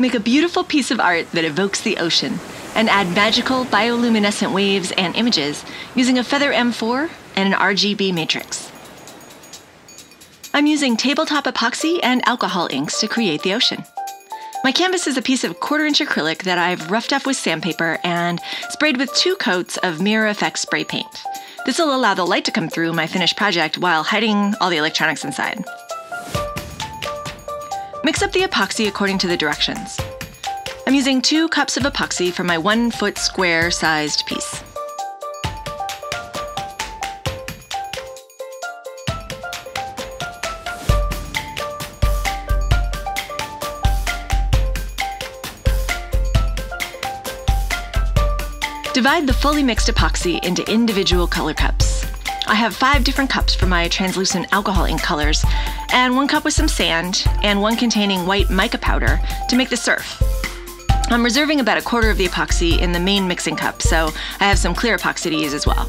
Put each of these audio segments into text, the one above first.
Make a beautiful piece of art that evokes the ocean and add magical bioluminescent waves and images using a Feather M4 and an RGB matrix. I'm using tabletop epoxy and alcohol inks to create the ocean. My canvas is a piece of quarter inch acrylic that I've roughed up with sandpaper and sprayed with two coats of Mirror Effect spray paint. This will allow the light to come through my finished project while hiding all the electronics inside. Mix up the epoxy according to the directions. I'm using two cups of epoxy for my one foot square sized piece. Divide the fully mixed epoxy into individual color cups. I have five different cups for my translucent alcohol ink colors, and one cup with some sand, and one containing white mica powder to make the surf. I'm reserving about a quarter of the epoxy in the main mixing cup, so I have some clear epoxy to use as well.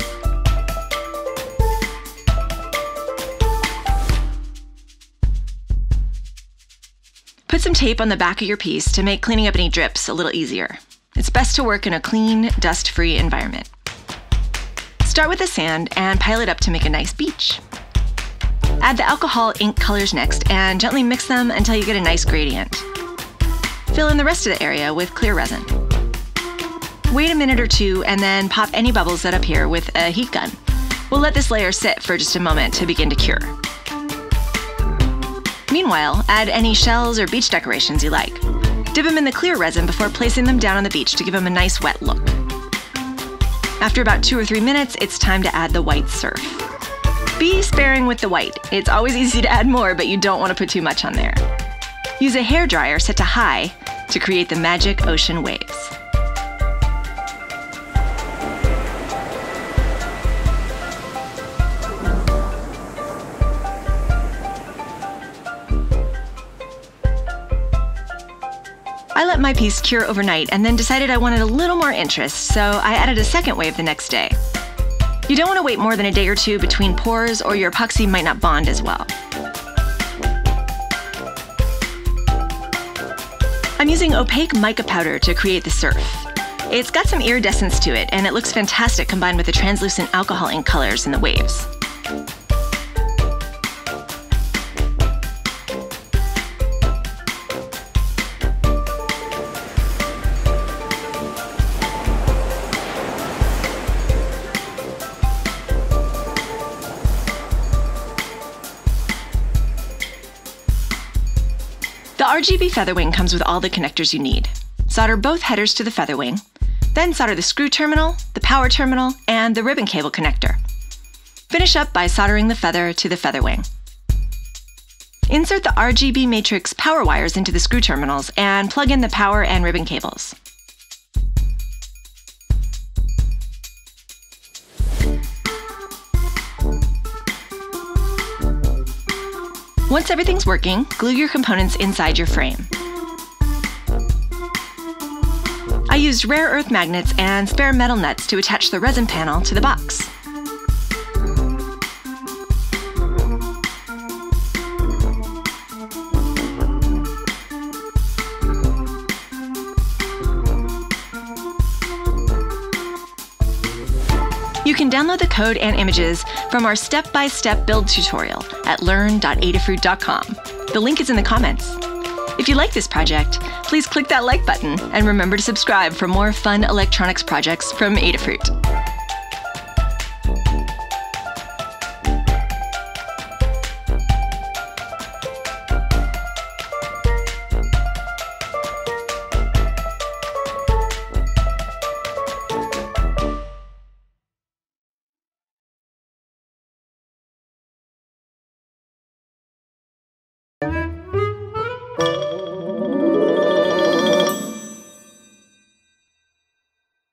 Put some tape on the back of your piece to make cleaning up any drips a little easier. It's best to work in a clean, dust free environment. Start with the sand and pile it up to make a nice beach. Add the alcohol ink colors next and gently mix them until you get a nice gradient. Fill in the rest of the area with clear resin. Wait a minute or two and then pop any bubbles that appear with a heat gun. We'll let this layer sit for just a moment to begin to cure. Meanwhile, add any shells or beach decorations you like. Dip them in the clear resin before placing them down on the beach to give them a nice wet look. After about two or three minutes, it's time to add the white surf. Be sparing with the white. It's always easy to add more, but you don't want to put too much on there. Use a hair dryer set to high to create the magic ocean waves. I let my piece cure overnight and then decided I wanted a little more interest, so I added a second wave the next day. You don't want to wait more than a day or two between pours or your epoxy might not bond as well. I'm using opaque mica powder to create the surf. It's got some iridescence to it, and it looks fantastic combined with the translucent alcohol ink colors in the waves. RGB Featherwing comes with all the connectors you need. Solder both headers to the Featherwing, then solder the screw terminal, the power terminal, and the ribbon cable connector. Finish up by soldering the feather to the Featherwing. Insert the RGB matrix power wires into the screw terminals and plug in the power and ribbon cables. Once everything's working, glue your components inside your frame. I used rare earth magnets and spare metal nuts to attach the resin panel to the box. You can download the code and images from our step-by-step build tutorial at learn.adafruit.com. The link is in the comments. If you like this project, please click that like button and remember to subscribe for more fun electronics projects from Adafruit.